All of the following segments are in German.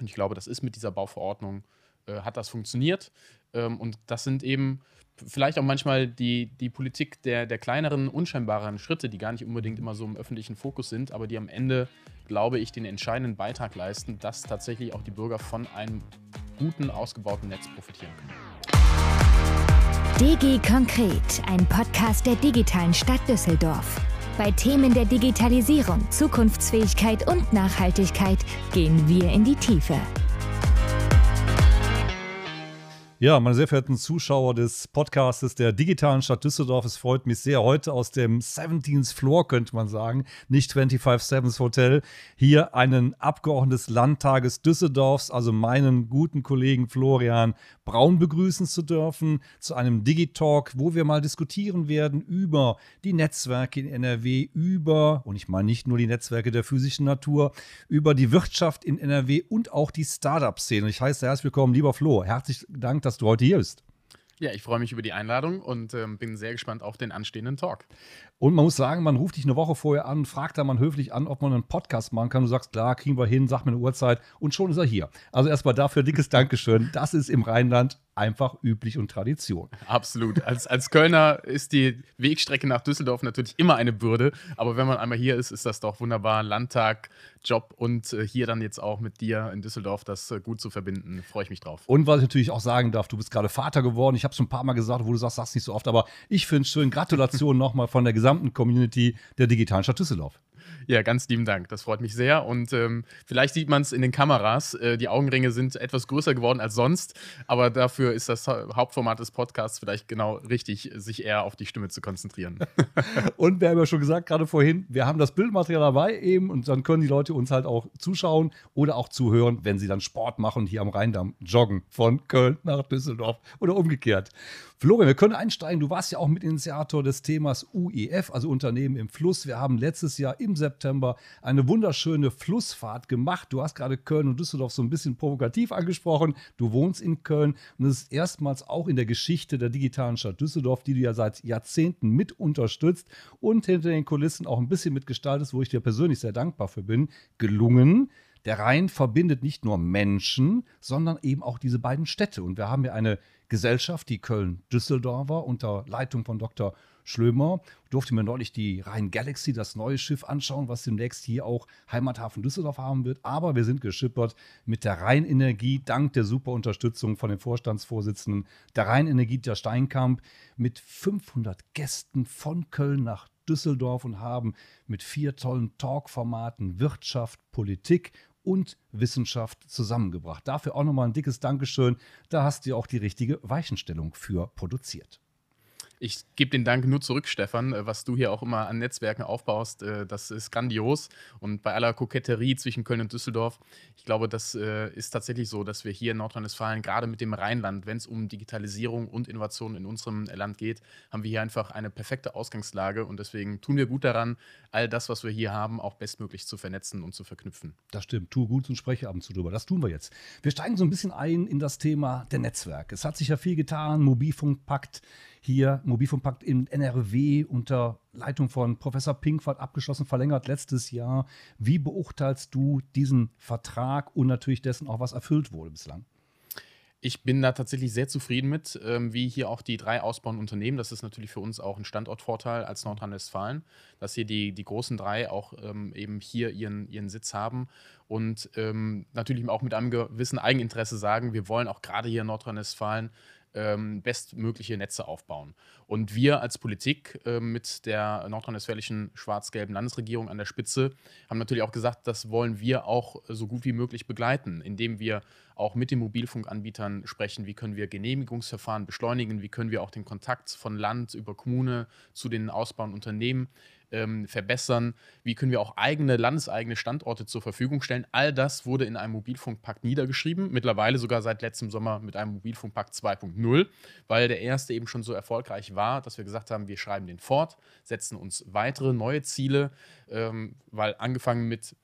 Und ich glaube, das ist mit dieser Bauverordnung, äh, hat das funktioniert. Ähm, und das sind eben vielleicht auch manchmal die, die Politik der, der kleineren, unscheinbareren Schritte, die gar nicht unbedingt immer so im öffentlichen Fokus sind, aber die am Ende, glaube ich, den entscheidenden Beitrag leisten, dass tatsächlich auch die Bürger von einem guten, ausgebauten Netz profitieren können. DG Konkret, ein Podcast der digitalen Stadt Düsseldorf. Bei Themen der Digitalisierung, Zukunftsfähigkeit und Nachhaltigkeit gehen wir in die Tiefe. Ja, meine sehr verehrten Zuschauer des Podcastes der digitalen Stadt Düsseldorf, es freut mich sehr, heute aus dem 17th Floor, könnte man sagen, nicht 25-7 Hotel, hier einen Abgeordneten des Landtages Düsseldorfs, also meinen guten Kollegen Florian Braun begrüßen zu dürfen, zu einem Digitalk, wo wir mal diskutieren werden über die Netzwerke in NRW, über, und ich meine nicht nur die Netzwerke der physischen Natur, über die Wirtschaft in NRW und auch die Startup-Szene. Ich heiße herzlich willkommen, lieber Flo. Herzlichen Dank, dass dass du heute hier bist. Ja, ich freue mich über die Einladung und ähm, bin sehr gespannt auf den anstehenden Talk. Und man muss sagen, man ruft dich eine Woche vorher an, fragt da man höflich an, ob man einen Podcast machen kann. Du sagst, klar, kriegen wir hin, sag mir eine Uhrzeit und schon ist er hier. Also erstmal dafür dickes Dankeschön. Das ist im Rheinland einfach üblich und Tradition. Absolut. Als, als Kölner ist die Wegstrecke nach Düsseldorf natürlich immer eine Bürde, aber wenn man einmal hier ist, ist das doch wunderbar. Landtag, Job und äh, hier dann jetzt auch mit dir in Düsseldorf das äh, gut zu verbinden. Freue ich mich drauf. Und was ich natürlich auch sagen darf, du bist gerade Vater geworden. Ich habe es schon ein paar Mal gesagt, wo du sagst, sagst nicht so oft, aber ich finde es schön. Gratulation nochmal von der gesamten Community der digitalen Stadt Düsseldorf. Ja, ganz lieben Dank. Das freut mich sehr. Und ähm, vielleicht sieht man es in den Kameras. Äh, die Augenringe sind etwas größer geworden als sonst. Aber dafür ist das Hauptformat des Podcasts vielleicht genau richtig, sich eher auf die Stimme zu konzentrieren. und wir haben ja schon gesagt, gerade vorhin, wir haben das Bildmaterial dabei eben und dann können die Leute uns halt auch zuschauen oder auch zuhören, wenn sie dann Sport machen hier am Rheindamm joggen von Köln nach Düsseldorf oder umgekehrt. Florian, wir können einsteigen. Du warst ja auch Mitinitiator des Themas UEF, also Unternehmen im Fluss. Wir haben letztes Jahr im September eine wunderschöne Flussfahrt gemacht. Du hast gerade Köln und Düsseldorf so ein bisschen provokativ angesprochen. Du wohnst in Köln und es ist erstmals auch in der Geschichte der digitalen Stadt Düsseldorf, die du ja seit Jahrzehnten mit unterstützt und hinter den Kulissen auch ein bisschen mitgestaltest, wo ich dir persönlich sehr dankbar für bin, gelungen. Der Rhein verbindet nicht nur Menschen, sondern eben auch diese beiden Städte. Und wir haben ja eine Gesellschaft, die Köln-Düsseldorfer, unter Leitung von Dr. Schlömer. Ich durfte mir neulich die Rhein Galaxy, das neue Schiff, anschauen, was demnächst hier auch Heimathafen Düsseldorf haben wird. Aber wir sind geschippert mit der Rheinenergie, dank der super Unterstützung von den Vorstandsvorsitzenden der Rheinenergie, der Steinkamp, mit 500 Gästen von Köln nach Düsseldorf und haben mit vier tollen Talkformaten Wirtschaft, Politik und Wissenschaft zusammengebracht. Dafür auch nochmal ein dickes Dankeschön. Da hast du auch die richtige Weichenstellung für produziert. Ich gebe den Dank nur zurück, Stefan. Äh, was du hier auch immer an Netzwerken aufbaust, äh, das ist grandios. Und bei aller Koketterie zwischen Köln und Düsseldorf, ich glaube, das äh, ist tatsächlich so, dass wir hier in Nordrhein-Westfalen, gerade mit dem Rheinland, wenn es um Digitalisierung und Innovation in unserem Land geht, haben wir hier einfach eine perfekte Ausgangslage. Und deswegen tun wir gut daran, all das, was wir hier haben, auch bestmöglich zu vernetzen und zu verknüpfen. Das stimmt. Tu gut und spreche ab und zu drüber. Das tun wir jetzt. Wir steigen so ein bisschen ein in das Thema der Netzwerke. Es hat sich ja viel getan. Mobilfunkpakt hier Mobilfunkpakt in NRW unter Leitung von Professor Pinkwart abgeschlossen, verlängert letztes Jahr. Wie beurteilst du diesen Vertrag und natürlich dessen auch, was erfüllt wurde bislang? Ich bin da tatsächlich sehr zufrieden mit, ähm, wie hier auch die drei ausbauenden Unternehmen. Das ist natürlich für uns auch ein Standortvorteil als Nordrhein-Westfalen, dass hier die, die großen drei auch ähm, eben hier ihren, ihren Sitz haben und ähm, natürlich auch mit einem gewissen Eigeninteresse sagen, wir wollen auch gerade hier in Nordrhein-Westfalen ähm, bestmögliche Netze aufbauen. Und wir als Politik äh, mit der nordrhein-westfälischen schwarz-gelben Landesregierung an der Spitze haben natürlich auch gesagt, das wollen wir auch so gut wie möglich begleiten, indem wir auch mit den Mobilfunkanbietern sprechen, wie können wir Genehmigungsverfahren beschleunigen, wie können wir auch den Kontakt von Land über Kommune zu den ausbauenden Unternehmen ähm, verbessern, wie können wir auch eigene, landeseigene Standorte zur Verfügung stellen. All das wurde in einem Mobilfunkpakt niedergeschrieben, mittlerweile sogar seit letztem Sommer mit einem Mobilfunkpakt 2.0, weil der erste eben schon so erfolgreich war, dass wir gesagt haben, wir schreiben den fort, setzen uns weitere neue Ziele, ähm, weil angefangen mit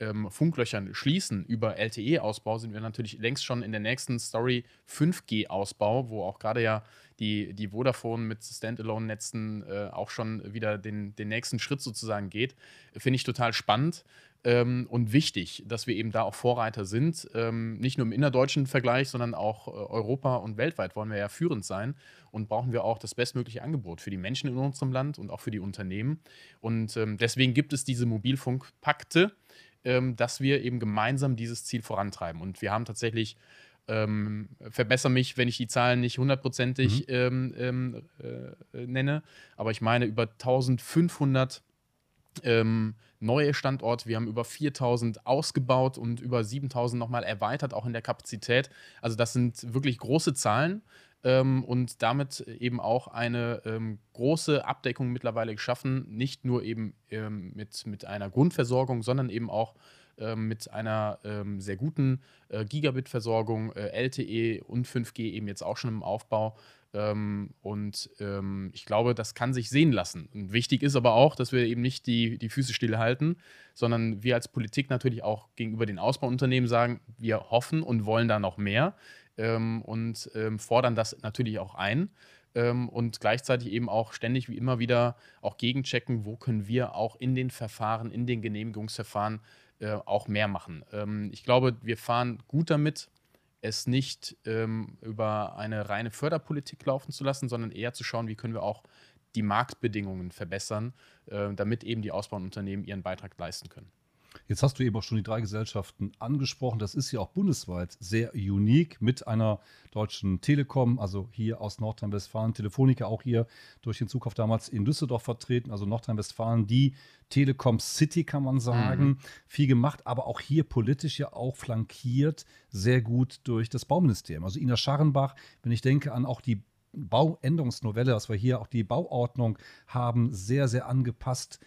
ähm, Funklöchern schließen über LTE-Ausbau, sind wir natürlich längst schon in der nächsten Story 5G-Ausbau, wo auch gerade ja die, die Vodafone mit Standalone-Netzen äh, auch schon wieder den, den nächsten Schritt sozusagen geht. Finde ich total spannend. ähm, und wichtig, dass wir eben da auch Vorreiter sind. Ähm, nicht nur im innerdeutschen Vergleich, sondern auch äh, Europa und weltweit wollen wir ja führend sein und brauchen wir auch das bestmögliche Angebot für die Menschen in unserem Land und auch für die Unternehmen. Und ähm, deswegen gibt es diese Mobilfunkpakte, ähm, dass wir eben gemeinsam dieses Ziel vorantreiben. Und wir haben tatsächlich ähm, verbessere mich, wenn ich die Zahlen nicht hundertprozentig mhm. ähm, ähm äh, nenne, aber ich meine über 1500 ähm, neue Standorte. Wir haben über 4000 ausgebaut und über 7000 nochmal erweitert, auch in der Kapazität. Also das sind wirklich große Zahlen ähm, und damit eben auch eine ähm, große Abdeckung mittlerweile geschaffen. Nicht nur eben ähm, mit, mit einer Grundversorgung, sondern eben auch ähm, mit einer ähm, sehr guten äh, Gigabit-Versorgung, äh, LTE und 5G eben jetzt auch schon im Aufbau. Ähm, und ich glaube, das kann sich sehen lassen. Und wichtig ist aber auch, dass wir eben nicht die, die Füße stillhalten, sondern wir als Politik natürlich auch gegenüber den Ausbauunternehmen sagen, wir hoffen und wollen da noch mehr ähm, und ähm, fordern das natürlich auch ein ähm, und gleichzeitig eben auch ständig wie immer wieder auch gegenchecken, wo können wir auch in den Verfahren, in den Genehmigungsverfahren äh, auch mehr machen. Ähm, ich glaube, wir fahren gut damit, es nicht ähm, über eine reine Förderpolitik laufen zu lassen, sondern eher zu schauen, wie können wir auch die Marktbedingungen verbessern, äh, damit eben die Ausbauunternehmen ihren Beitrag leisten können. Jetzt hast du eben auch schon die drei Gesellschaften angesprochen. Das ist ja auch bundesweit sehr unique mit einer deutschen Telekom, also hier aus Nordrhein-Westfalen, Telefonica auch hier durch den Zukauf damals in Düsseldorf vertreten, also Nordrhein-Westfalen, die Telekom City kann man sagen, mhm. viel gemacht, aber auch hier politisch ja auch flankiert, sehr gut durch das Bauministerium. Also Ina Scharrenbach, wenn ich denke an auch die Bauänderungsnovelle, dass wir hier auch die Bauordnung haben, sehr, sehr angepasst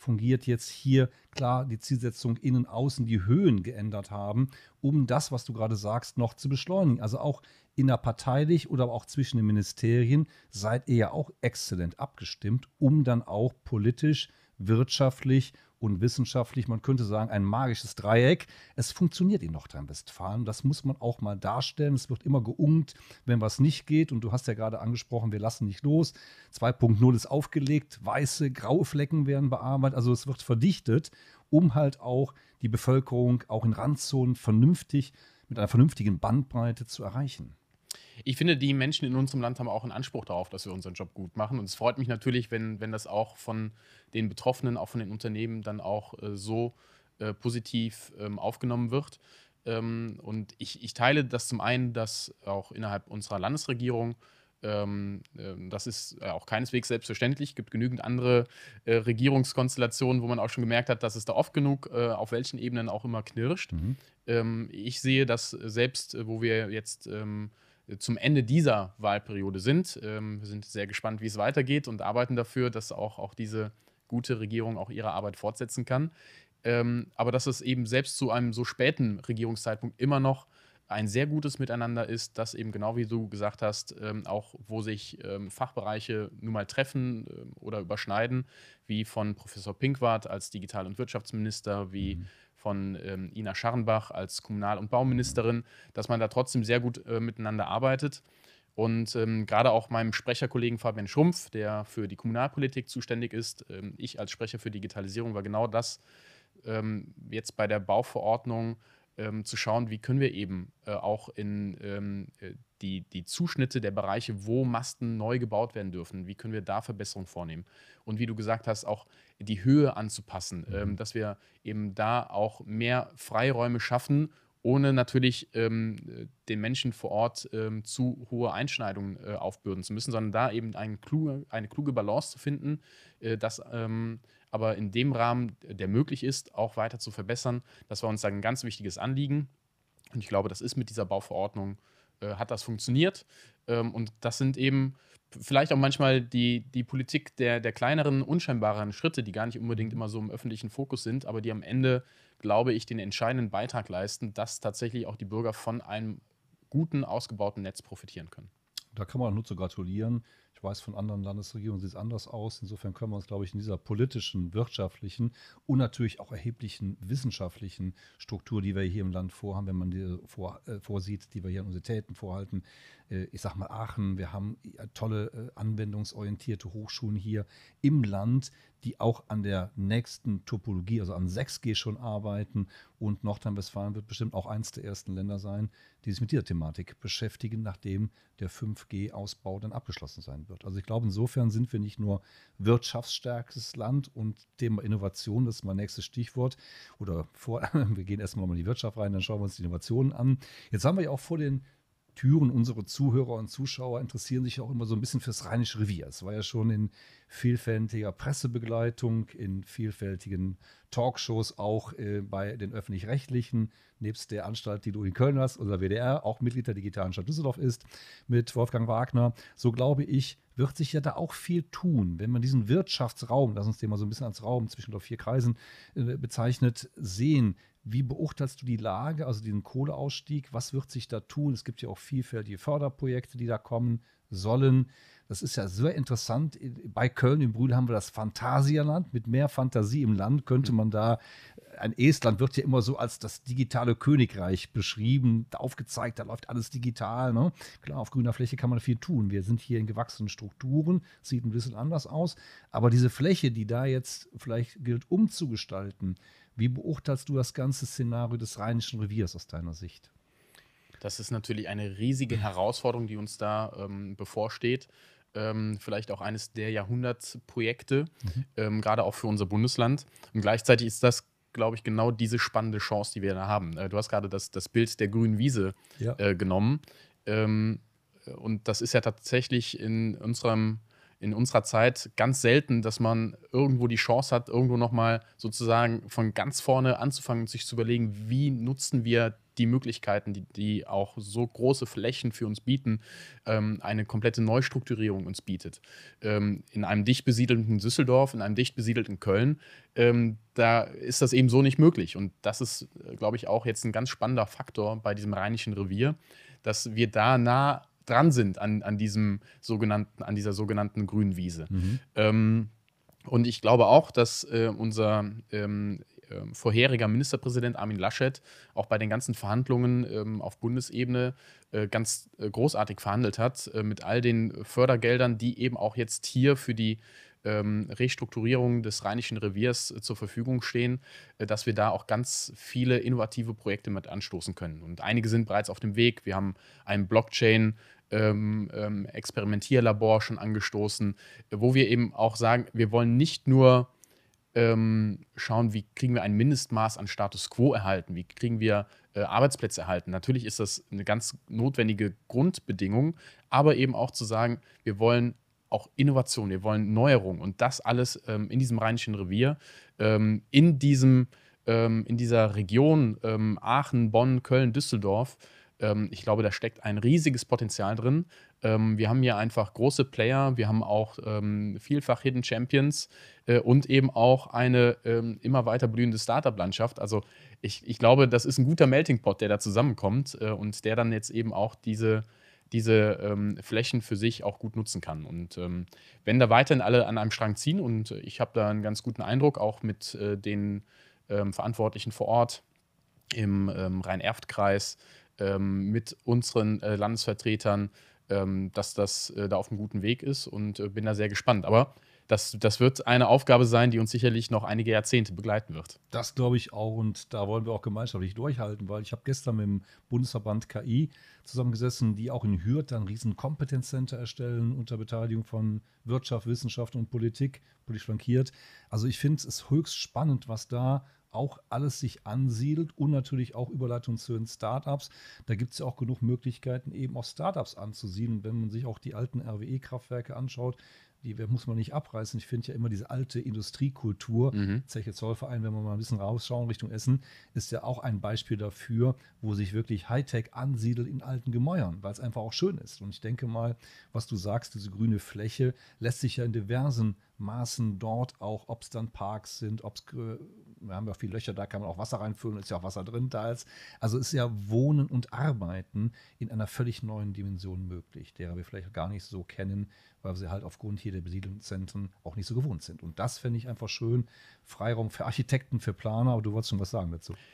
fungiert jetzt hier klar die Zielsetzung innen, außen, die Höhen geändert haben, um das, was du gerade sagst, noch zu beschleunigen. Also auch innerparteilich oder auch zwischen den Ministerien seid ihr ja auch exzellent abgestimmt, um dann auch politisch, wirtschaftlich und wissenschaftlich, man könnte sagen, ein magisches Dreieck. Es funktioniert in Nordrhein-Westfalen. Das muss man auch mal darstellen. Es wird immer geungt, wenn was nicht geht. Und du hast ja gerade angesprochen, wir lassen nicht los. 2.0 ist aufgelegt, weiße, graue Flecken werden bearbeitet. Also es wird verdichtet, um halt auch die Bevölkerung auch in Randzonen vernünftig mit einer vernünftigen Bandbreite zu erreichen. Ich finde, die Menschen in unserem Land haben auch einen Anspruch darauf, dass wir unseren Job gut machen. Und es freut mich natürlich, wenn, wenn das auch von den Betroffenen, auch von den Unternehmen dann auch äh, so äh, positiv ähm, aufgenommen wird. Ähm, und ich, ich teile das zum einen, dass auch innerhalb unserer Landesregierung ähm, äh, das ist auch keineswegs selbstverständlich. Es gibt genügend andere äh, Regierungskonstellationen, wo man auch schon gemerkt hat, dass es da oft genug äh, auf welchen Ebenen auch immer knirscht. Mhm. Ähm, ich sehe, dass selbst, äh, wo wir jetzt ähm, zum Ende dieser Wahlperiode sind. Ähm, wir sind sehr gespannt, wie es weitergeht und arbeiten dafür, dass auch, auch diese gute Regierung auch ihre Arbeit fortsetzen kann. Ähm, aber dass es eben selbst zu einem so späten Regierungszeitpunkt immer noch ein sehr gutes Miteinander ist, das eben genau wie du gesagt hast, ähm, auch wo sich Fachbereiche nun mal treffen oder überschneiden, wie von Professor Pinkwart als Digital- und Wirtschaftsminister, wie mhm von ähm, Ina Scharrenbach als Kommunal- und Bauministerin, dass man da trotzdem sehr gut äh, miteinander arbeitet. Und ähm, gerade auch meinem Sprecherkollegen Fabian Schrumpf, der für die Kommunalpolitik zuständig ist, ähm, ich als Sprecher für Digitalisierung, war genau das ähm, jetzt bei der Bauverordnung ähm, zu schauen, wie können wir eben äh, auch in ähm, äh, die, die Zuschnitte der Bereiche, wo Masten neu gebaut werden dürfen, wie können wir da Verbesserungen vornehmen. Und wie du gesagt hast, auch die Höhe anzupassen, mhm. ähm, dass wir eben da auch mehr Freiräume schaffen, ohne natürlich ähm, den Menschen vor Ort ähm, zu hohe Einschneidungen äh, aufbürden zu müssen, sondern da eben eine kluge, eine kluge Balance zu finden, äh, das ähm, aber in dem Rahmen, der möglich ist, auch weiter zu verbessern. Das war uns ein ganz wichtiges Anliegen. Und ich glaube, das ist mit dieser Bauverordnung, äh, hat das funktioniert. Ähm, und das sind eben vielleicht auch manchmal die, die Politik der, der kleineren, unscheinbaren Schritte, die gar nicht unbedingt immer so im öffentlichen Fokus sind, aber die am Ende, glaube ich, den entscheidenden Beitrag leisten, dass tatsächlich auch die Bürger von einem guten, ausgebauten Netz profitieren können. Da kann man nur zu gratulieren. Ich weiß, von anderen Landesregierungen sieht es anders aus. Insofern können wir uns, glaube ich, in dieser politischen, wirtschaftlichen und natürlich auch erheblichen wissenschaftlichen Struktur, die wir hier im Land vorhaben, wenn man die vor, äh, vorsieht, die wir hier an Universitäten vorhalten, äh, ich sage mal Aachen, wir haben äh, tolle äh, anwendungsorientierte Hochschulen hier im Land, die auch an der nächsten Topologie, also an 6G schon arbeiten. Und Nordrhein-Westfalen wird bestimmt auch eins der ersten Länder sein, die sich mit dieser Thematik beschäftigen, nachdem der 5G-Ausbau dann abgeschlossen sein wird. Also ich glaube, insofern sind wir nicht nur wirtschaftsstärkstes Land und Thema Innovation, das ist mein nächstes Stichwort. Oder vor, wir gehen erstmal mal in die Wirtschaft rein, dann schauen wir uns die Innovationen an. Jetzt haben wir ja auch vor den Türen. Unsere Zuhörer und Zuschauer interessieren sich auch immer so ein bisschen fürs Rheinische Revier. Es war ja schon in vielfältiger Pressebegleitung, in vielfältigen Talkshows, auch äh, bei den Öffentlich-Rechtlichen, nebst der Anstalt, die du in Köln hast, unser WDR, auch Mitglied der Digitalen Stadt Düsseldorf ist, mit Wolfgang Wagner. So glaube ich, wird sich ja da auch viel tun, wenn man diesen Wirtschaftsraum, lass uns den mal so ein bisschen als Raum zwischen vier Kreisen äh, bezeichnet, sehen. Wie beurteilst du die Lage, also den Kohleausstieg? Was wird sich da tun? Es gibt ja auch vielfältige Förderprojekte, die da kommen sollen. Das ist ja sehr interessant. Bei Köln im Brühl haben wir das Phantasialand. Mit mehr Fantasie im Land könnte man da, ein Estland wird ja immer so als das digitale Königreich beschrieben, aufgezeigt, da läuft alles digital. Ne? Klar, auf grüner Fläche kann man viel tun. Wir sind hier in gewachsenen Strukturen, sieht ein bisschen anders aus. Aber diese Fläche, die da jetzt vielleicht gilt umzugestalten, wie beurteilst du das ganze Szenario des Rheinischen Reviers aus deiner Sicht? Das ist natürlich eine riesige Herausforderung, die uns da ähm, bevorsteht. Ähm, vielleicht auch eines der Jahrhundertprojekte, mhm. ähm, gerade auch für unser Bundesland. Und gleichzeitig ist das, glaube ich, genau diese spannende Chance, die wir da haben. Äh, du hast gerade das, das Bild der grünen Wiese ja. äh, genommen. Ähm, und das ist ja tatsächlich in unserem in unserer Zeit ganz selten, dass man irgendwo die Chance hat, irgendwo nochmal sozusagen von ganz vorne anzufangen und sich zu überlegen, wie nutzen wir die Möglichkeiten, die, die auch so große Flächen für uns bieten, ähm, eine komplette Neustrukturierung uns bietet. Ähm, in einem dicht besiedelten Düsseldorf, in einem dicht besiedelten Köln, ähm, da ist das eben so nicht möglich. Und das ist, äh, glaube ich, auch jetzt ein ganz spannender Faktor bei diesem Rheinischen Revier, dass wir da nah dran sind an, an diesem sogenannten, an dieser sogenannten grünen Wiese. Mhm. Ähm, und ich glaube auch, dass äh, unser ähm, äh, vorheriger Ministerpräsident Armin Laschet auch bei den ganzen Verhandlungen ähm, auf Bundesebene äh, ganz äh, großartig verhandelt hat äh, mit all den Fördergeldern, die eben auch jetzt hier für die ähm, Restrukturierung des Rheinischen Reviers äh, zur Verfügung stehen, äh, dass wir da auch ganz viele innovative Projekte mit anstoßen können. Und einige sind bereits auf dem Weg. Wir haben einen Blockchain- ähm, ähm, Experimentierlabor schon angestoßen, wo wir eben auch sagen, wir wollen nicht nur ähm, schauen, wie kriegen wir ein Mindestmaß an Status quo erhalten, wie kriegen wir äh, Arbeitsplätze erhalten. Natürlich ist das eine ganz notwendige Grundbedingung, aber eben auch zu sagen, wir wollen auch Innovation, wir wollen Neuerung und das alles ähm, in diesem Rheinischen Revier, ähm, in, diesem, ähm, in dieser Region ähm, Aachen, Bonn, Köln, Düsseldorf. Ähm, ich glaube, da steckt ein riesiges Potenzial drin. Ähm, wir haben hier einfach große Player, wir haben auch vielfach Hidden Champions äh, und eben auch eine immer weiter blühende Startup-Landschaft. Also ich, ich glaube, das ist ein guter Melting Pot, der da zusammenkommt äh, und der dann jetzt eben auch diese diese ähm, Flächen für sich auch gut nutzen kann. Und ähm, wenn da weiterhin alle an einem Strang ziehen und ich habe da einen ganz guten Eindruck, auch mit äh, den ähm, Verantwortlichen vor Ort im ähm, Rhein-Erft-Kreis, ähm, mit unseren äh, Landesvertretern, ähm, dass das äh, da auf einem guten Weg ist und äh, bin da sehr gespannt. Aber das, das wird eine Aufgabe sein, die uns sicherlich noch einige Jahrzehnte begleiten wird. Das glaube ich auch und da wollen wir auch gemeinschaftlich durchhalten, weil ich habe gestern mit dem Bundesverband KI zusammengesessen, die auch in Hürth ein riesen Kompetenzcenter erstellen unter Beteiligung von Wirtschaft, Wissenschaft und Politik, politisch flankiert. Also ich finde es höchst spannend, was da auch alles sich ansiedelt und natürlich auch Überleitung zu den Startups. Da gibt es ja auch genug Möglichkeiten, eben auch Startups anzusiedeln. Wenn man sich auch die alten RWE-Kraftwerke anschaut, die muss man nicht abreißen. Ich finde ja immer diese alte Industriekultur, mhm. Zeche Zollverein, wenn wir mal ein bisschen rausschauen Richtung Essen, ist ja auch ein Beispiel dafür, wo sich wirklich Hightech ansiedelt in alten Gemäuern, weil es einfach auch schön ist. Und ich denke mal, was du sagst, diese grüne Fläche lässt sich ja in diversen Maßen dort auch, ob es dann Parks sind, ob es wir haben ja viele Löcher, da kann man auch Wasser reinfüllen, ist ja auch Wasser drin da ist. Also ist ja Wohnen und Arbeiten in einer völlig neuen Dimension möglich, derer wir vielleicht gar nicht so kennen, weil wir sie halt aufgrund hier der Besiedlungszentren auch nicht so gewohnt sind. Und das fände ich einfach schön. Freiraum für Architekten, für Planer, aber du wolltest schon was sagen dazu.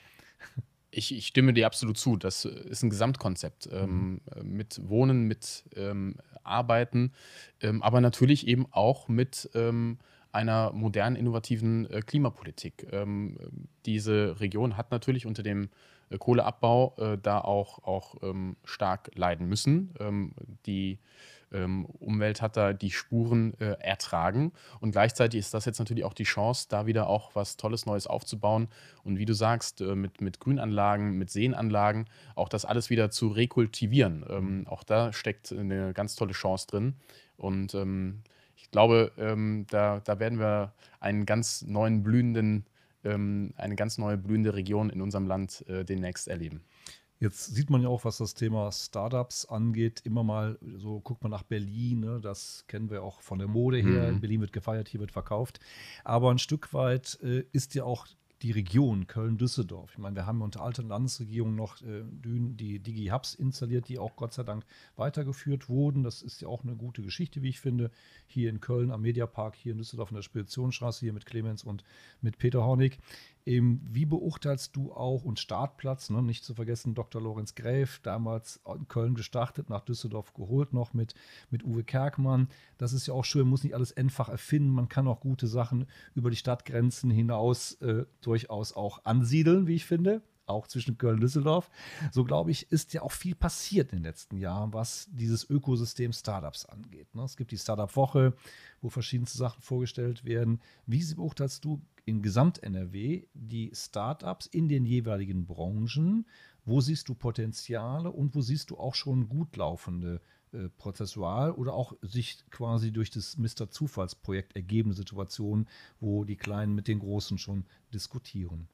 Ich, ich, stimme dir absolut zu. Das ist ein Gesamtkonzept ähm, mhm. mit Wohnen, mit ähm, Arbeiten, ähm, aber natürlich eben auch mit ähm, einer modernen, innovativen äh, Klimapolitik. Ähm, diese Region hat natürlich unter dem äh, Kohleabbau äh, da auch, auch ähm, stark leiden müssen. die ähm, Umwelt hat da die Spuren äh, ertragen. Und gleichzeitig ist das jetzt natürlich auch die Chance, da wieder auch was Tolles Neues aufzubauen. Und wie du sagst, äh, mit, mit Grünanlagen, mit Seenanlagen, auch das alles wieder zu rekultivieren. Ähm, auch da steckt eine ganz tolle Chance drin. Und ähm, ich glaube, ähm, da, da werden wir einen ganz neuen blühenden, ähm, eine ganz neue blühende Region in unserem Land äh, demnächst erleben. Jetzt sieht man ja auch, was das Thema Startups angeht, immer mal so guckt man nach Berlin, ne? das kennen wir auch von der Mode her. Mhm. In Berlin wird gefeiert, hier wird verkauft. Aber ein Stück weit äh, ist ja auch die Region Köln-Düsseldorf. Ich meine, wir haben unter alten Landesregierungen noch äh, die Digi-Hubs installiert, die auch Gott sei Dank weitergeführt wurden. Das ist ja auch eine gute Geschichte, wie ich finde. Hier in Köln am Mediapark, hier in Düsseldorf in der Speditionsstraße, hier mit Clemens und mit Peter Hornig. Ähm, wie beurteilst du auch und Startplatz, ne, nicht zu vergessen, Dr. Lorenz Gräf, damals in Köln gestartet, nach Düsseldorf geholt noch mit, mit Uwe Kerkmann. Das ist ja auch schön, man muss nicht alles einfach erfinden, man kann auch gute Sachen über die Stadtgrenzen hinaus äh, durchaus auch ansiedeln, wie ich finde auch zwischen Köln und Düsseldorf. So glaube ich, ist ja auch viel passiert in den letzten Jahren, was dieses Ökosystem Startups angeht. Ne? Es gibt die Startup-Woche, wo verschiedenste Sachen vorgestellt werden. Wie beurteilst du in Gesamt-NRW die Startups in den jeweiligen Branchen? Wo siehst du Potenziale und wo siehst du auch schon gut laufende äh, prozessual oder auch sich quasi durch das Mr. Zufallsprojekt ergebende Situationen, wo die Kleinen mit den Großen schon diskutieren?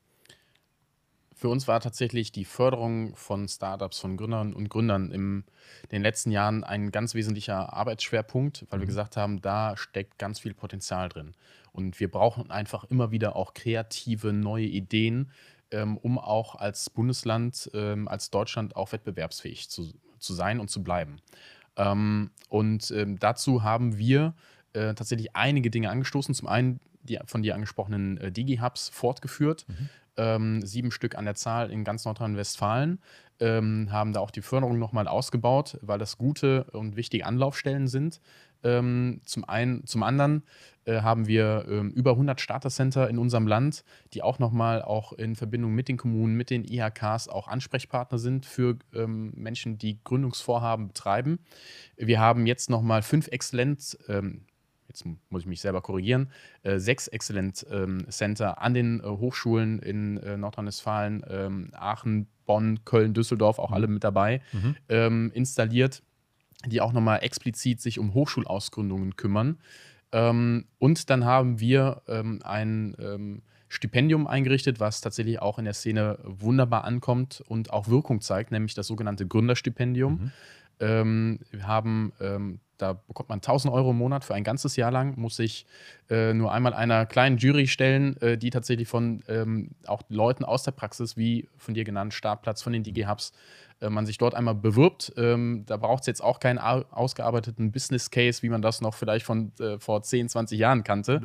Für uns war tatsächlich die Förderung von Startups, von Gründern und Gründern in den letzten Jahren ein ganz wesentlicher Arbeitsschwerpunkt, weil mhm. wir gesagt haben, da steckt ganz viel Potenzial drin. Und wir brauchen einfach immer wieder auch kreative neue Ideen, ähm, um auch als Bundesland, ähm, als Deutschland auch wettbewerbsfähig zu, zu sein und zu bleiben. Ähm, und ähm, dazu haben wir äh, tatsächlich einige Dinge angestoßen. Zum einen die von dir angesprochenen äh, Digi-Hubs fortgeführt. Mhm ähm, sieben Stück an der Zahl in ganz Nordrhein-Westfalen, ähm, haben da auch die Förderung nochmal ausgebaut, weil das gute und wichtige Anlaufstellen sind. Ähm, zum einen, zum anderen äh, haben wir ähm, über 100 Starter-Center in unserem Land, die auch nochmal auch in Verbindung mit den Kommunen, mit den IHKs auch Ansprechpartner sind für ähm, Menschen, die Gründungsvorhaben betreiben. Wir haben jetzt nochmal fünf Exzellenz, ähm, jetzt muss ich mich selber korrigieren, äh, sechs Excellent ähm, Center an den äh, Hochschulen in äh, Nordrhein-Westfalen, ähm, Aachen, Bonn, Köln, Düsseldorf, auch mhm. alle mit dabei, mhm. ähm, installiert, die auch nochmal explizit sich um Hochschulausgründungen kümmern. Und dann haben wir ein Stipendium eingerichtet, was tatsächlich auch in der Szene wunderbar ankommt und auch Wirkung zeigt, nämlich das sogenannte Gründerstipendium. Mhm. Wir haben da bekommt man 1000 Euro im Monat für ein ganzes Jahr lang, muss sich äh, nur einmal einer kleinen Jury stellen, äh, die tatsächlich von ähm, auch Leuten aus der Praxis, wie von dir genannt, Startplatz von den DG-Hubs, äh, man sich dort einmal bewirbt. Ähm, da braucht es jetzt auch keinen ausgearbeiteten Business Case, wie man das noch vielleicht von äh, vor 10, 20 Jahren kannte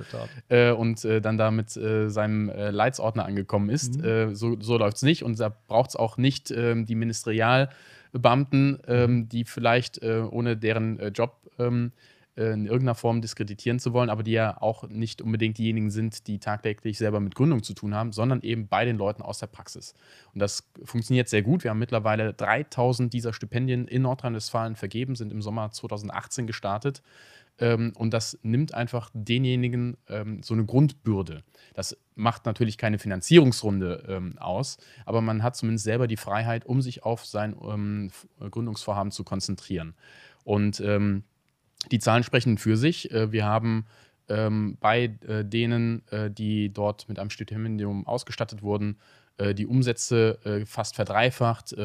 äh, und äh, dann da mit seinem Leitsordner angekommen ist. Mhm. so so läuft es nicht und da braucht es auch nicht ähm, die Ministerial- Beamten, ähm, mhm. die vielleicht äh, ohne deren äh, Job ähm, äh, in irgendeiner Form diskreditieren zu wollen, aber die ja auch nicht unbedingt diejenigen sind, die tagtäglich selber mit Gründung zu tun haben, sondern eben bei den Leuten aus der Praxis. Und das funktioniert sehr gut. Wir haben mittlerweile 3000 dieser Stipendien in Nordrhein-Westfalen vergeben, sind im Sommer 2018 gestartet. Ähm, und das nimmt einfach denjenigen ähm, so eine Grundbürde. Das macht natürlich keine Finanzierungsrunde ähm, aus, aber man hat zumindest selber die Freiheit, um sich auf sein Gründungsvorhaben zu konzentrieren. Und die Zahlen sprechen für sich. Äh, wir haben ähm, bei äh, denen, äh, die dort mit einem Stipendium ausgestattet wurden, äh, die Umsätze äh, fast verdreifacht,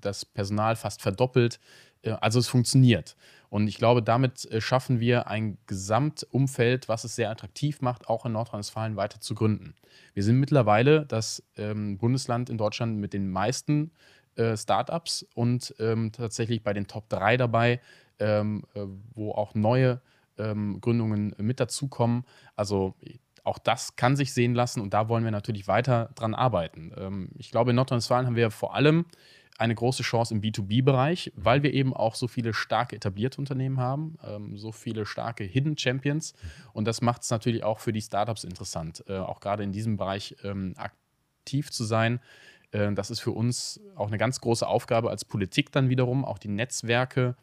das Personal fast verdoppelt Äh, also es funktioniert. Und ich glaube, damit schaffen wir ein Gesamtumfeld, was es sehr attraktiv macht, auch in Nordrhein-Westfalen weiter zu gründen. Wir sind mittlerweile das ähm, Bundesland in Deutschland mit den meisten Startups und ähm, tatsächlich bei den Top 3 dabei, ähm, äh, wo auch neue ähm, Gründungen mit dazukommen. Also auch das kann sich sehen lassen und da wollen wir natürlich weiter dran arbeiten. Ähm, ich glaube, in Nordrhein-Westfalen haben wir vor allem eine große Chance im B2B-Bereich, weil wir eben auch so viele starke etablierte Unternehmen haben, ähm, so viele starke Hidden Champions. Und das macht es natürlich auch für die Startups interessant, äh, auch gerade in diesem Bereich ähm, aktiv zu sein. Äh, das ist für uns auch eine ganz große Aufgabe als Politik dann wiederum, auch die Netzwerke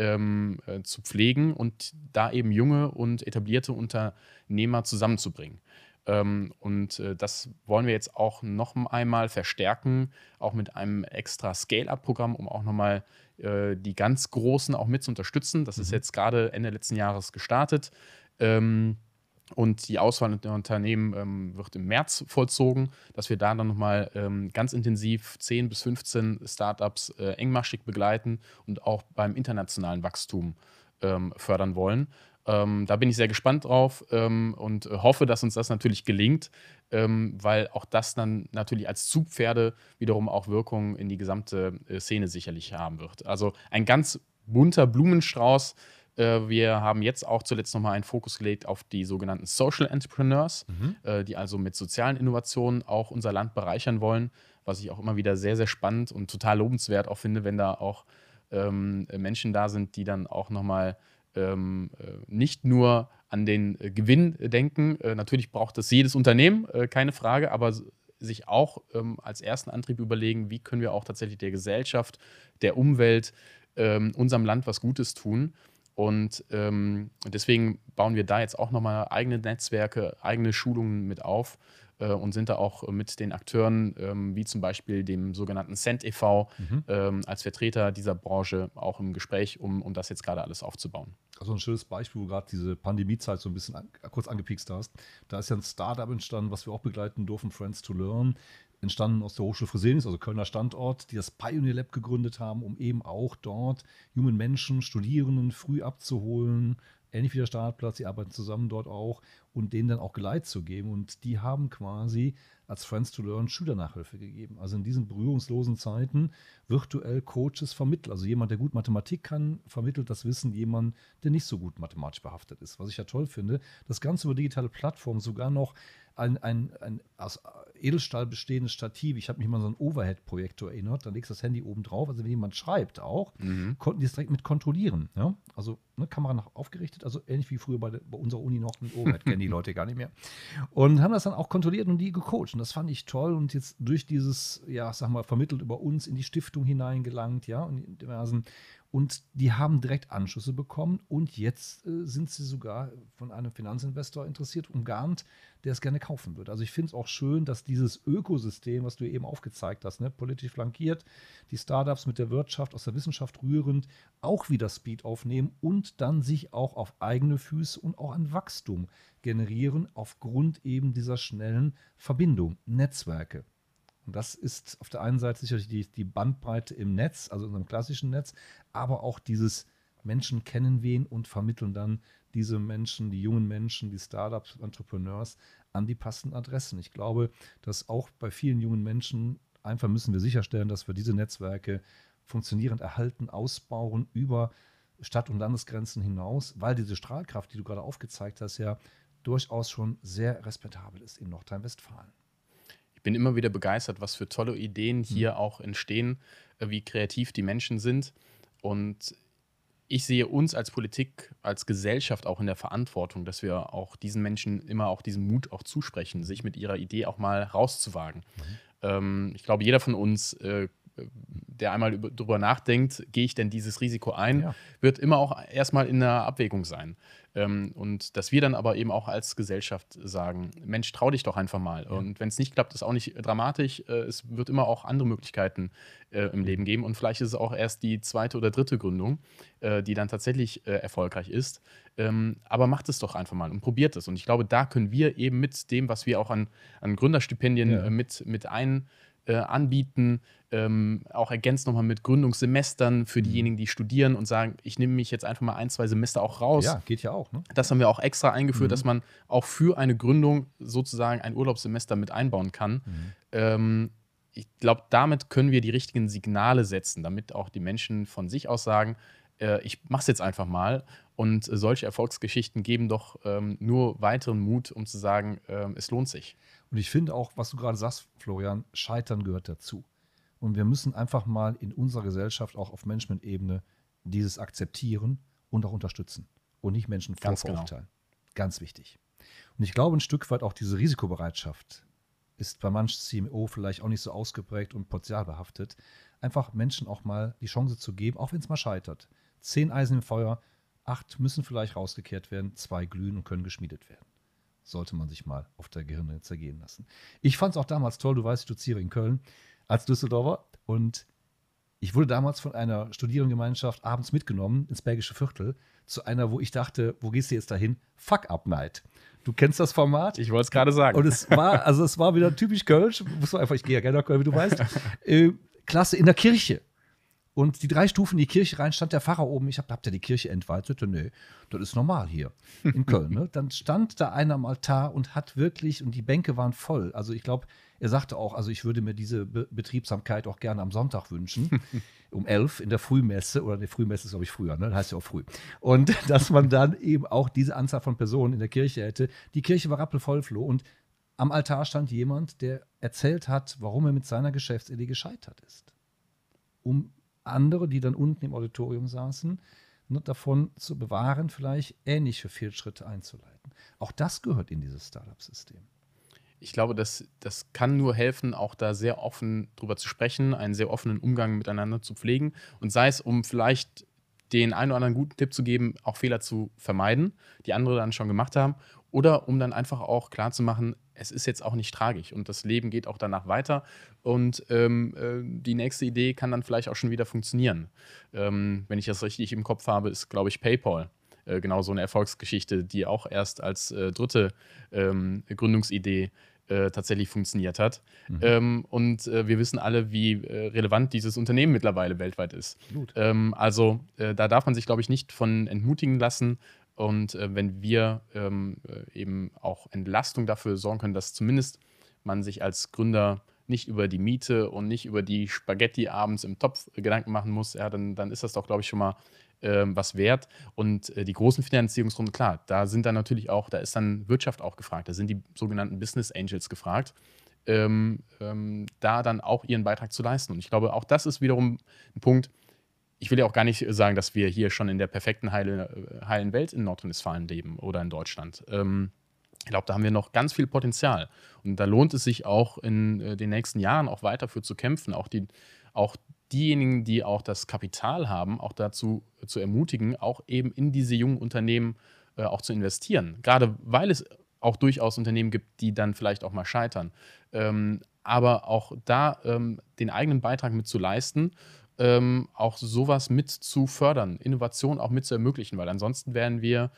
ähm, äh, zu pflegen und da eben junge und etablierte Unternehmer zusammenzubringen. Ähm, und äh, das wollen wir jetzt auch noch einmal verstärken, auch mit einem extra Scale-Up-Programm, um auch nochmal äh, die ganz Großen auch mit zu unterstützen. Das mhm. ist jetzt gerade Ende letzten Jahres gestartet. Ähm, und die Auswahl der Unternehmen ähm, wird im März vollzogen, dass wir da dann nochmal ähm, ganz intensiv 10 bis 15 Startups äh, engmaschig begleiten und auch beim internationalen Wachstum ähm, fördern wollen. Ähm, da bin ich sehr gespannt drauf ähm, und hoffe, dass uns das natürlich gelingt, ähm, weil auch das dann natürlich als Zugpferde wiederum auch Wirkung in die gesamte äh, Szene sicherlich haben wird. Also ein ganz bunter Blumenstrauß. Äh, wir haben jetzt auch zuletzt nochmal einen Fokus gelegt auf die sogenannten Social Entrepreneurs, mhm. äh, die also mit sozialen Innovationen auch unser Land bereichern wollen, was ich auch immer wieder sehr, sehr spannend und total lobenswert auch finde, wenn da auch ähm, Menschen da sind, die dann auch nochmal ähm, äh, nicht nur an den Gewinn denken. Äh, natürlich braucht das jedes Unternehmen, äh, keine Frage, aber sich auch ähm, als ersten Antrieb überlegen, wie können wir auch tatsächlich der Gesellschaft, der Umwelt, ähm, unserem Land was Gutes tun. Und ähm, deswegen bauen wir da jetzt auch nochmal eigene Netzwerke, eigene Schulungen mit auf äh, und sind da auch mit den Akteuren, ähm, wie zum Beispiel dem sogenannten Cent e.V., mhm. ähm, als Vertreter dieser Branche auch im Gespräch, um, um das jetzt gerade alles aufzubauen. Also ein schönes Beispiel, wo du gerade diese Pandemiezeit so ein bisschen an, kurz angepikst hast. Da ist ja ein Startup entstanden, was wir auch begleiten durften, Friends to Learn entstanden aus der Hochschule Fresenius, also Kölner Standort, die das Pioneer Lab gegründet haben, um eben auch dort jungen Menschen, Studierenden früh abzuholen, ähnlich wie der Startplatz, die arbeiten zusammen dort auch und denen dann auch Geleit zu geben. Und die haben quasi als Friends to Learn Schülernachhilfe gegeben. Also in diesen berührungslosen Zeiten virtuell Coaches vermittelt. Also jemand, der gut Mathematik kann, vermittelt das Wissen jemand, der nicht so gut mathematisch behaftet ist. Was ich ja toll finde, das Ganze über digitale Plattformen sogar noch ein, ein, ein aus Edelstahl bestehendes Stativ. Ich habe mich mal an so einen Overhead-Projektor erinnert. Da legst du das Handy oben drauf. Also wenn jemand schreibt auch, mhm. konnten die es direkt mit kontrollieren. Ja? Also ne, Kamera nach aufgerichtet, also ähnlich wie früher bei, bei unserer Uni noch mit Overhead, kennen die Leute gar nicht mehr. Und haben das dann auch kontrolliert und die gecoacht. Und das fand ich toll. Und jetzt durch dieses, ja, sag mal, vermittelt über uns in die Stiftung hineingelangt, ja, und in diversen und die haben direkt Anschlüsse bekommen und jetzt äh, sind sie sogar von einem Finanzinvestor interessiert, umgarnt, der es gerne kaufen wird. Also ich finde es auch schön, dass dieses Ökosystem, was du eben aufgezeigt hast, ne, politisch flankiert, die Startups mit der Wirtschaft, aus der Wissenschaft rührend, auch wieder Speed aufnehmen und dann sich auch auf eigene Füße und auch an Wachstum generieren aufgrund eben dieser schnellen Verbindung, Netzwerke. Und das ist auf der einen Seite sicherlich die, die Bandbreite im Netz, also in unserem klassischen Netz, aber auch dieses Menschen kennen wen und vermitteln dann diese Menschen, die jungen Menschen, die Startups, Entrepreneurs an die passenden Adressen. Ich glaube, dass auch bei vielen jungen Menschen einfach müssen wir sicherstellen, dass wir diese Netzwerke funktionierend erhalten, ausbauen über Stadt- und Landesgrenzen hinaus, weil diese Strahlkraft, die du gerade aufgezeigt hast, ja durchaus schon sehr respektabel ist in Nordrhein-Westfalen ich bin immer wieder begeistert, was für tolle Ideen mhm. hier mhm. auch entstehen, äh, wie kreativ die Menschen sind. Und ich sehe uns als Politik, als Gesellschaft auch in der Verantwortung, dass wir auch diesen Menschen immer auch diesen Mut auch zusprechen, sich mit ihrer Idee auch mal rauszuwagen. Mhm. Ähm, ich glaube, jeder von uns äh, der einmal darüber nachdenkt, gehe ich denn dieses Risiko ein, ja. wird immer auch erstmal in der Abwägung sein. Ähm, und dass wir dann aber eben auch als Gesellschaft sagen, Mensch, trau dich doch einfach mal. Ja. Und wenn es nicht klappt, ist auch nicht dramatisch. Äh, es wird immer auch andere Möglichkeiten äh, im Leben geben. Und vielleicht ist es auch erst die zweite oder dritte Gründung, äh, die dann tatsächlich äh, erfolgreich ist. Ähm, aber macht es doch einfach mal und probiert es. Und ich glaube, da können wir eben mit dem, was wir auch an, an Gründerstipendien ja. Äh, mit, mit ein äh, anbieten, ähm, auch ergänzt nochmal mit Gründungssemestern für Mhm. diejenigen, die studieren und sagen, ich nehme mich jetzt einfach mal ein, zwei Semester auch raus. Ja, geht ja auch. Ne? Das haben wir auch extra eingeführt, Mhm. dass man auch für eine Gründung sozusagen ein Urlaubssemester mit einbauen kann. Mhm. Ähm, ich glaube, damit können wir die richtigen Signale setzen, damit auch die Menschen von sich aus sagen, äh, ich mache es jetzt einfach mal. Und äh, solche Erfolgsgeschichten geben doch ähm, nur weiteren Mut, um zu sagen, ähm, es lohnt sich. Und ich finde auch, was du gerade sagst, Florian, Scheitern gehört dazu. Und wir müssen einfach mal in unserer Gesellschaft auch auf Management-Ebene dieses akzeptieren und auch unterstützen und nicht Menschen Ganz vorverurteilen. Ganz wichtig. Und ich glaube, ein Stück weit auch diese Risikobereitschaft ist bei manch CMO vielleicht auch nicht so ausgeprägt und potenzialbehaftet, einfach Menschen auch mal die Chance zu geben, auch wenn es mal scheitert. Zehn Eisen im Feuer, acht müssen vielleicht rausgekehrt werden, zwei glühen und können geschmiedet werden sollte man sich mal auf der Gehirne zergehen lassen. Ich fand es auch damals toll, du weißt, ich doziere in Köln als Düsseldorfer und ich wurde damals von einer Studierendengemeinschaft abends mitgenommen ins Bergische Viertel zu einer, wo ich dachte, wo gehst du jetzt dahin? Fuck Up Night. Du kennst das Format? Ich wollte es gerade sagen. Und es war, also es war wieder typisch Kölsch. Muss man einfach, ich gehe ja gerne nach Köln, wie du weißt. äh, Klasse in der Kirche. Und die drei Stufen in die Kirche rein stand der Pfarrer oben. Ich hab, habt ihr die Kirche entweitet? Nee, das ist normal hier in Köln. Ne? Dann stand da einer am Altar und hat wirklich, und die Bänke waren voll. Also ich glaube, er sagte auch, also ich würde mir diese Be Betriebsamkeit auch gerne am Sonntag wünschen. um elf in der Frühmesse, oder die Frühmesse ist, glaube ich, früher, ne? Das heißt ja auch früh. Und dass man dann eben auch diese Anzahl von Personen in der Kirche hätte. Die Kirche war rappelvoll, Flo. Und am Altar stand jemand, der erzählt hat, warum er mit seiner Geschäftsidee gescheitert ist. Um andere, die dann unten im Auditorium saßen, ne, davon zu bewahren, vielleicht ähnliche Fehlschritte einzuleiten. Auch das gehört in dieses Startup-System. Ich glaube, das, das kann nur helfen, auch da sehr offen drüber zu sprechen, einen sehr offenen Umgang miteinander zu pflegen. Und sei es, um vielleicht den einen oder anderen guten Tipp zu geben, auch Fehler zu vermeiden, die andere dann schon gemacht haben. Oder um dann einfach auch klarzumachen, es ist jetzt auch nicht tragisch und das Leben geht auch danach weiter und ähm, äh, die nächste Idee kann dann vielleicht auch schon wieder funktionieren. Ähm, wenn ich das richtig im Kopf habe, ist, glaube ich, PayPal äh, genau so eine Erfolgsgeschichte, die auch erst als äh, dritte ähm, Gründungsidee äh, tatsächlich funktioniert hat. Ähm, und wir wissen alle, wie relevant dieses Unternehmen mittlerweile weltweit ist. Ähm, also da darf man sich, glaube ich, nicht von entmutigen lassen. Und äh, wenn wir ähm, äh, eben auch Entlastung dafür sorgen können, dass zumindest man sich als Gründer nicht über die Miete und nicht über die Spaghetti abends im Topf äh, Gedanken machen muss, ja, dann, dann ist das doch, glaube ich, schon mal ähm, was wert. Und äh, die großen Finanzierungsrunden, klar, da sind dann natürlich auch, da ist dann Wirtschaft auch gefragt, da sind die sogenannten Business Angels gefragt, ähm, ähm, da dann auch ihren Beitrag zu leisten. Und ich glaube, auch das ist wiederum ein Punkt, ich will ja auch gar nicht sagen, dass wir hier schon in der perfekten heile, heilen Welt in Nordrhein-Westfalen leben oder in Deutschland. Ähm, ich glaube, da haben wir noch ganz viel Potenzial. Und da lohnt es sich auch in äh, den nächsten Jahren auch weiter für zu kämpfen, auch, die, auch diejenigen, die auch das Kapital haben, auch dazu äh, zu ermutigen, auch eben in diese jungen Unternehmen äh, auch zu investieren. Gerade weil es auch durchaus Unternehmen gibt, die dann vielleicht auch mal scheitern. Ähm, aber auch da ähm, den eigenen Beitrag mit zu leisten ähm, auch sowas mit zu fördern, Innovation auch mit zu ermöglichen, weil ansonsten werden wir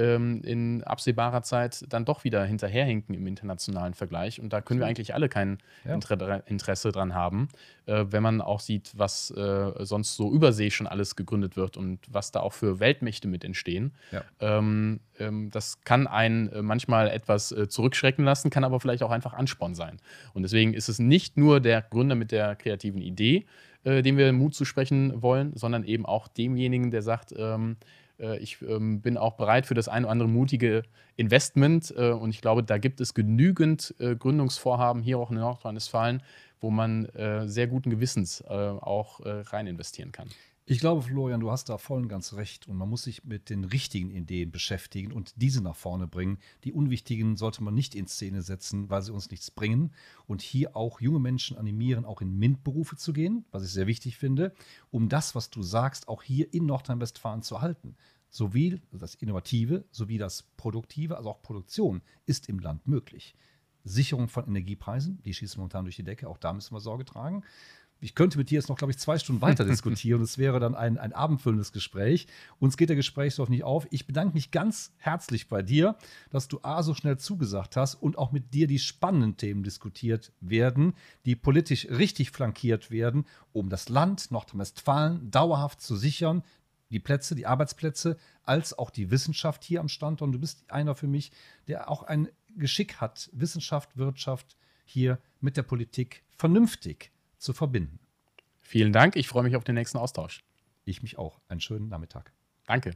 ähm, in absehbarer Zeit dann doch wieder hinterherhinken im internationalen Vergleich. Und da können wir eigentlich alle kein Ja. Inter Interesse dran haben, äh, wenn man auch sieht, was äh, sonst so übersee schon alles gegründet wird und was da auch für Weltmächte mit entstehen. Ja. Ähm, ähm, das kann einen äh, manchmal etwas äh, zurückschrecken lassen, kann aber vielleicht auch einfach Ansporn sein. Und deswegen ist es nicht nur der Gründer mit der kreativen Idee, äh, dem wir Mut zu sprechen wollen, sondern eben auch demjenigen, der sagt, ähm, äh, ich ähm, bin auch bereit für das ein oder andere mutige Investment. Äh, und ich glaube, da gibt es genügend äh, Gründungsvorhaben hier auch in Nordrhein-Westfalen, wo man äh, sehr guten Gewissens äh, auch äh, rein investieren kann. Ich glaube, Florian, du hast da voll und ganz recht. Und man muss sich mit den richtigen Ideen beschäftigen und diese nach vorne bringen. Die unwichtigen sollte man nicht in Szene setzen, weil sie uns nichts bringen. Und hier auch junge Menschen animieren, auch in MINT-Berufe zu gehen, was ich sehr wichtig finde, um das, was du sagst, auch hier in Nordrhein-Westfalen zu halten. Sowie das Innovative sowie das Produktive, also auch Produktion, ist im Land möglich. Sicherung von Energiepreisen, die schießen momentan durch die Decke, auch da müssen wir Sorge tragen. Ich könnte mit dir jetzt noch, glaube ich, zwei Stunden weiter diskutieren. Es wäre dann ein, ein abendfüllendes Gespräch. Uns geht der Gesprächsstoff nicht auf. Ich bedanke mich ganz herzlich bei dir, dass du A so schnell zugesagt hast und auch mit dir die spannenden Themen diskutiert werden, die politisch richtig flankiert werden, um das Land Nordrhein-Westfalen dauerhaft zu sichern, die Plätze, die Arbeitsplätze, als auch die Wissenschaft hier am Standort. Und du bist einer für mich, der auch ein Geschick hat, Wissenschaft, Wirtschaft hier mit der Politik vernünftig zu verbinden. Vielen Dank. Ich freue mich auf den nächsten Austausch. Ich mich auch. Einen schönen Nachmittag. Danke.